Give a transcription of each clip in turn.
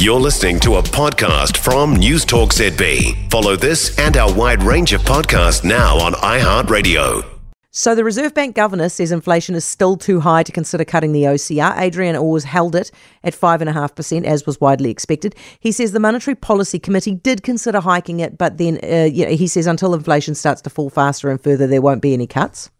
You're listening to a podcast from News Talk ZB. Follow this and our wide range of podcasts now on iHeartRadio. So the Reserve Bank governor says inflation is still too high to consider cutting the OCR. Adrian Orr's held it at 5.5%, as was widely expected. He says the Monetary Policy Committee did consider hiking it, but then uh, you know, he says until inflation starts to fall faster and further, there won't be any cuts.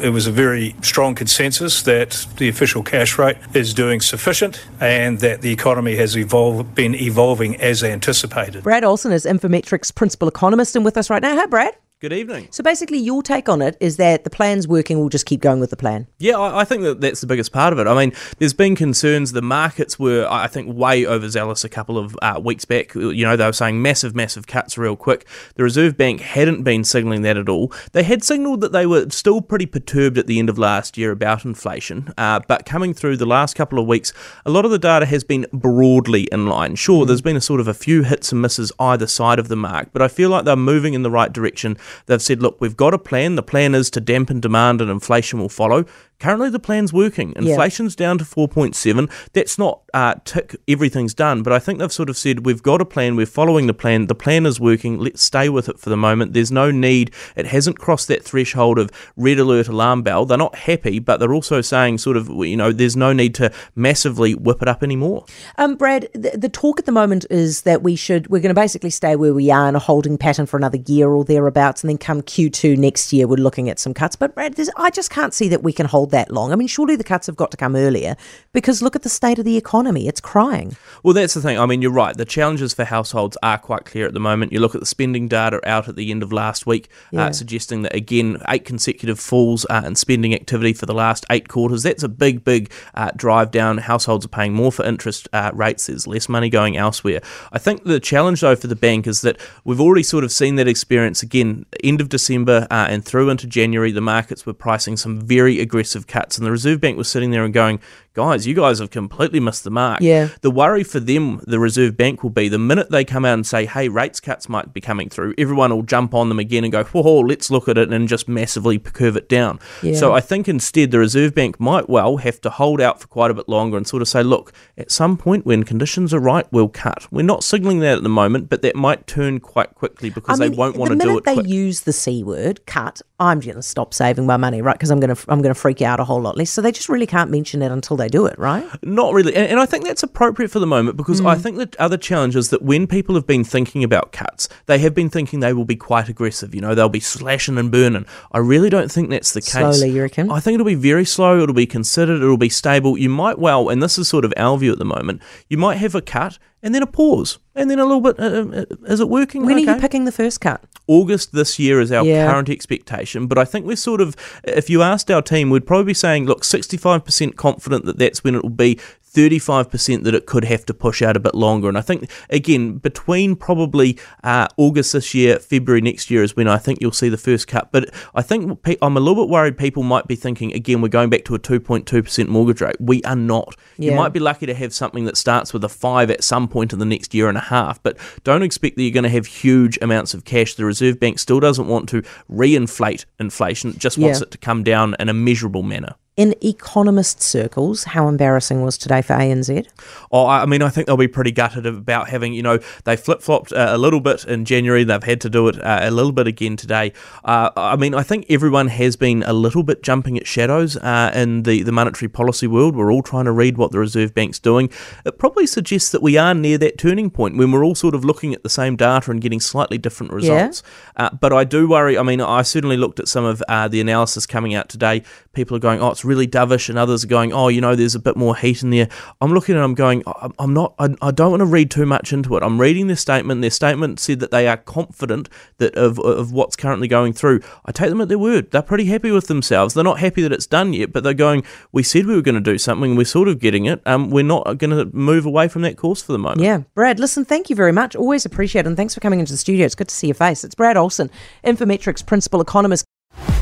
It was a very strong consensus that the official cash rate is doing sufficient and that the economy has evolved, been evolving as anticipated. Brad Olsen is Infometrics principal economist and with us right now. Hi, Brad. Good evening. So basically, your take on it is that the plan's working. We'll just keep going with the plan. Yeah, I, I think that that's the biggest part of it. I mean, there's been concerns. The markets were, I think, way overzealous a couple of uh, weeks back. You know, they were saying massive, massive cuts real quick. The Reserve Bank hadn't been signalling that at all. They had signalled that they were still pretty perturbed at the end of last year about inflation. Uh, but coming through the last couple of weeks, a lot of the data has been broadly in line. Sure, there's been a sort of a few hits and misses either side of the mark, but I feel like they're moving in the right direction. They've said, look, we've got a plan. The plan is to dampen demand and inflation will follow. Currently, the plan's working. Inflation's yeah. down to 4.7. That's not uh, tick, everything's done, but I think they've sort of said, we've got a plan, we're following the plan, the plan is working, let's stay with it for the moment. There's no need, it hasn't crossed that threshold of red alert alarm bell. They're not happy, but they're also saying, sort of, you know, there's no need to massively whip it up anymore. Um, Brad, the, the talk at the moment is that we should, we're going to basically stay where we are in a holding pattern for another year or thereabouts, and then come Q2 next year, we're looking at some cuts. But, Brad, I just can't see that we can hold that long. I mean, surely the cuts have got to come earlier because look at the state of the economy. It's crying. Well, that's the thing. I mean, you're right. The challenges for households are quite clear at the moment. You look at the spending data out at the end of last week, uh, yeah. uh, suggesting that, again, eight consecutive falls uh, in spending activity for the last eight quarters. That's a big, big uh, drive down. Households are paying more for interest uh, rates. There's less money going elsewhere. I think the challenge, though, for the bank is that we've already sort of seen that experience again, end of December uh, and through into January. The markets were pricing some very aggressive cuts and the Reserve Bank was sitting there and going, guys, you guys have completely missed the mark. Yeah. The worry for them, the Reserve Bank, will be the minute they come out and say, hey, rates cuts might be coming through, everyone will jump on them again and go, whoa, let's look at it and just massively curve it down. Yeah. So I think instead the Reserve Bank might well have to hold out for quite a bit longer and sort of say, look, at some point when conditions are right, we'll cut. We're not signalling that at the moment, but that might turn quite quickly because I mean, they won't want to do it. The minute they use the C word, cut, I'm going to stop saving my money, right? Because I'm going to I'm going to freak out a whole lot less. So they just really can't mention it until they do it, right? Not really. And, and I think that's appropriate for the moment because mm. I think that other challenge is that when people have been thinking about cuts, they have been thinking they will be quite aggressive. You know, they'll be slashing and burning. I really don't think that's the case. Slowly, you reckon? I think it'll be very slow. It'll be considered. It'll be stable. You might well, and this is sort of our view at the moment, you might have a cut and then a pause, and then a little bit. Uh, uh, is it working? When okay. are you picking the first cut? August this year is our yeah. current expectation, but I think we're sort of, if you asked our team, we'd probably be saying, look, 65% confident that that's when it will be. 35% that it could have to push out a bit longer. And I think, again, between probably uh, August this year, February next year is when I think you'll see the first cut. But I think I'm a little bit worried people might be thinking, again, we're going back to a 2.2% mortgage rate. We are not. Yeah. You might be lucky to have something that starts with a 5 at some point in the next year and a half, but don't expect that you're going to have huge amounts of cash. The Reserve Bank still doesn't want to reinflate inflation, it just wants yeah. it to come down in a measurable manner in economist circles, how embarrassing was today for ANZ? Oh, I mean, I think they'll be pretty gutted about having, you know, they flip flopped uh, a little bit in January. They've had to do it uh, a little bit again today. Uh, I mean, I think everyone has been a little bit jumping at shadows uh, in the, the monetary policy world. We're all trying to read what the Reserve Bank's doing. It probably suggests that we are near that turning point when we're all sort of looking at the same data and getting slightly different results. Yeah. Uh, but I do worry. I mean, I certainly looked at some of uh, the analysis coming out today. People are going, oh, it's really dovish, and others are going, oh, you know, there's a bit more heat in there. I'm looking at, I'm going, I'm not, I, I don't want to read too much into it. I'm reading their statement. Their statement said that they are confident that of of what's currently going through. I take them at their word. They're pretty happy with themselves. They're not happy that it's done yet, but they're going, we said we were going to do something. We're sort of getting it. Um, we're not going to move away from that course for the moment. Yeah, Brad. Listen, thank you very much. Always appreciate it, and thanks for coming into the studio. It's good to see your face. It's Brad Olsen, Infometrics principal economist.